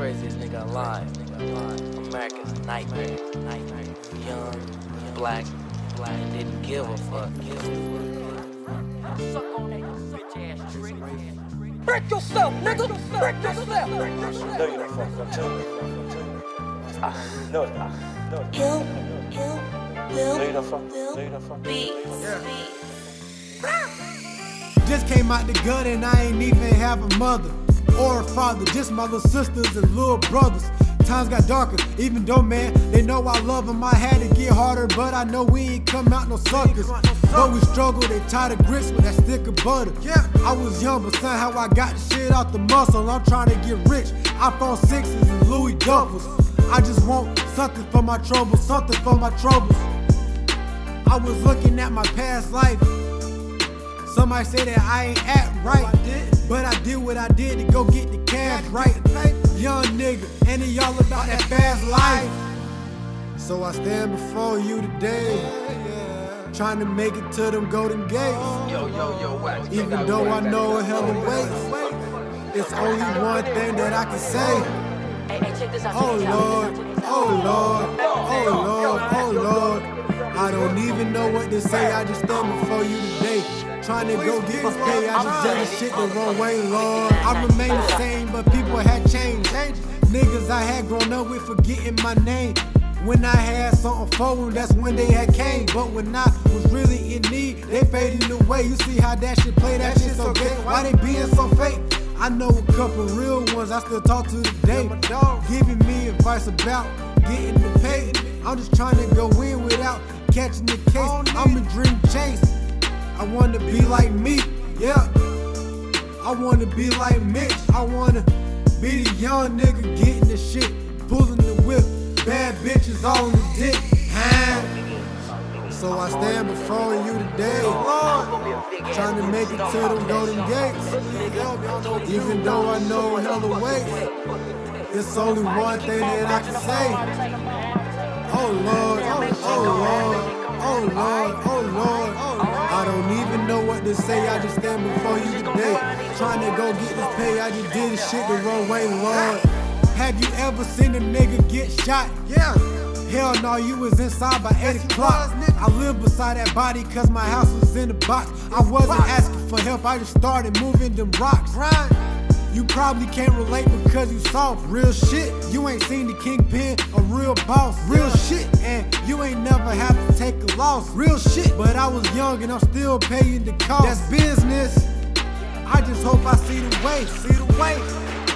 craziest nigga alive. America's nightmare. Nightmare. Young, black, black, didn't give a fuck. Suck on that bitch ass trick. Break yourself, nigga. Break yourself. No, you're not fucked. I'm telling you. I'm telling you. Ah, no, ah, no. He'll, he'll, No, you're not fucked. will No, you're not fucked. be. Just came out the gut and I ain't even have a mother or a father, just my little sisters and little brothers. Times got darker, even though man, they know I love them. I had to get harder, but I know we ain't come out no suckers. But we struggle, they tie the grits with that stick of butter. Yeah, I was young, but somehow I got the shit out the muscle. I'm trying to get rich. iPhone 6s and Louis Duffels. I just want something for my troubles, something for my troubles. I was looking at my past life. Somebody say that I ain't act right, but I did what I did to go get the cash right. Young nigga, and it all about that fast life. So I stand before you today, trying to make it to them golden gates. Yo, yo, yo, wax. Even though I know a hell of ways, it's only one thing that I can say. Hey, hey, check this out. Oh check this out, Lord, check this out. oh Lord, oh Lord, oh Lord. I don't even know what to say. I just stand before you today. Trying to go get this pay. I just done this shit the wrong way, Lord. I remain the same, but people had changed. Niggas I had grown up with forgetting my name. When I had something for them, that's when they had came. But when I was really in need, they faded away. You see how that shit play, that shit so gay. Why they being so fake? I know a couple real ones I still talk to today. Giving me advice about getting the pay. I'm just trying to go in without catching the case. I'm a dream chase. I wanna be like me, yeah. I wanna be like Mitch. I wanna be the young nigga getting the shit, pulling the whip. Bad bitches all on the dick. So I stand before you today, trying to make it to them golden gates. Even though I know another way, it's only one thing that I can say. Oh Lord, oh, oh Lord, oh Lord, oh Lord. To say. I just stand before you today, trying to go get this pay. I just did this shit the wrong way, Lord. Have you ever seen a nigga get shot? Yeah. Hell no, you was inside by 8 o'clock. I lived beside that body cause my house was in the box. I wasn't asking for help, I just started moving them rocks. You probably can't relate because you soft. Real shit. You ain't seen the kingpin, a real boss. Real shit. And you ain't never have to take a loss. Real shit. But I was young and I'm still paying the cost. That's business. I just hope I see the way. See the way.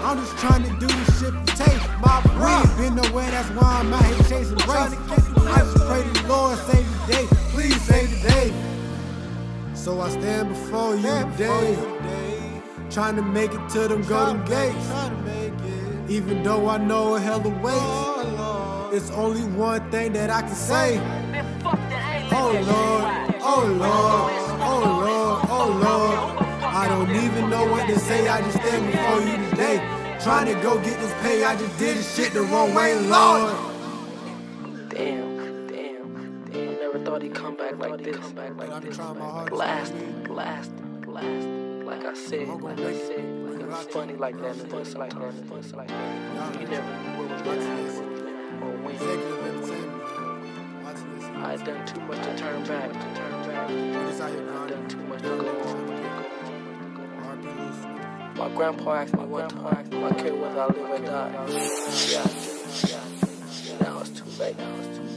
I'm just trying to do this shit for tape. My ain't been nowhere, that's why I'm out here chasing race. I just pray the Lord save the day. Please save the day. So I stand before you today, trying to make it to them golden gates. Even though I know a hell of ways, it's only one thing that I can say. Man, fuck that. Oh, oh, oh, I ain't Oh Lord, oh Lord, oh Lord, oh Lord. I don't even know what to say. I just stand before you today, trying to go get this pay. I just did this shit the wrong way, Lord. Damn, damn, damn. Never thought he'd come back like this. Come back like this. Blasted, blasted, blasted. Like I said, like I said, like it was funny like that, and funny like that, and funny like that. You never knew what was gonna happen. You never knew or when. Executive entertainment. Watching this. I done too much to turn back, to turn back. Niggas out here I done too much to go on. My grandpa asked me one time, I care whether I live or die. Yeah, I do. Yeah, Now it's too late. Now it's too late.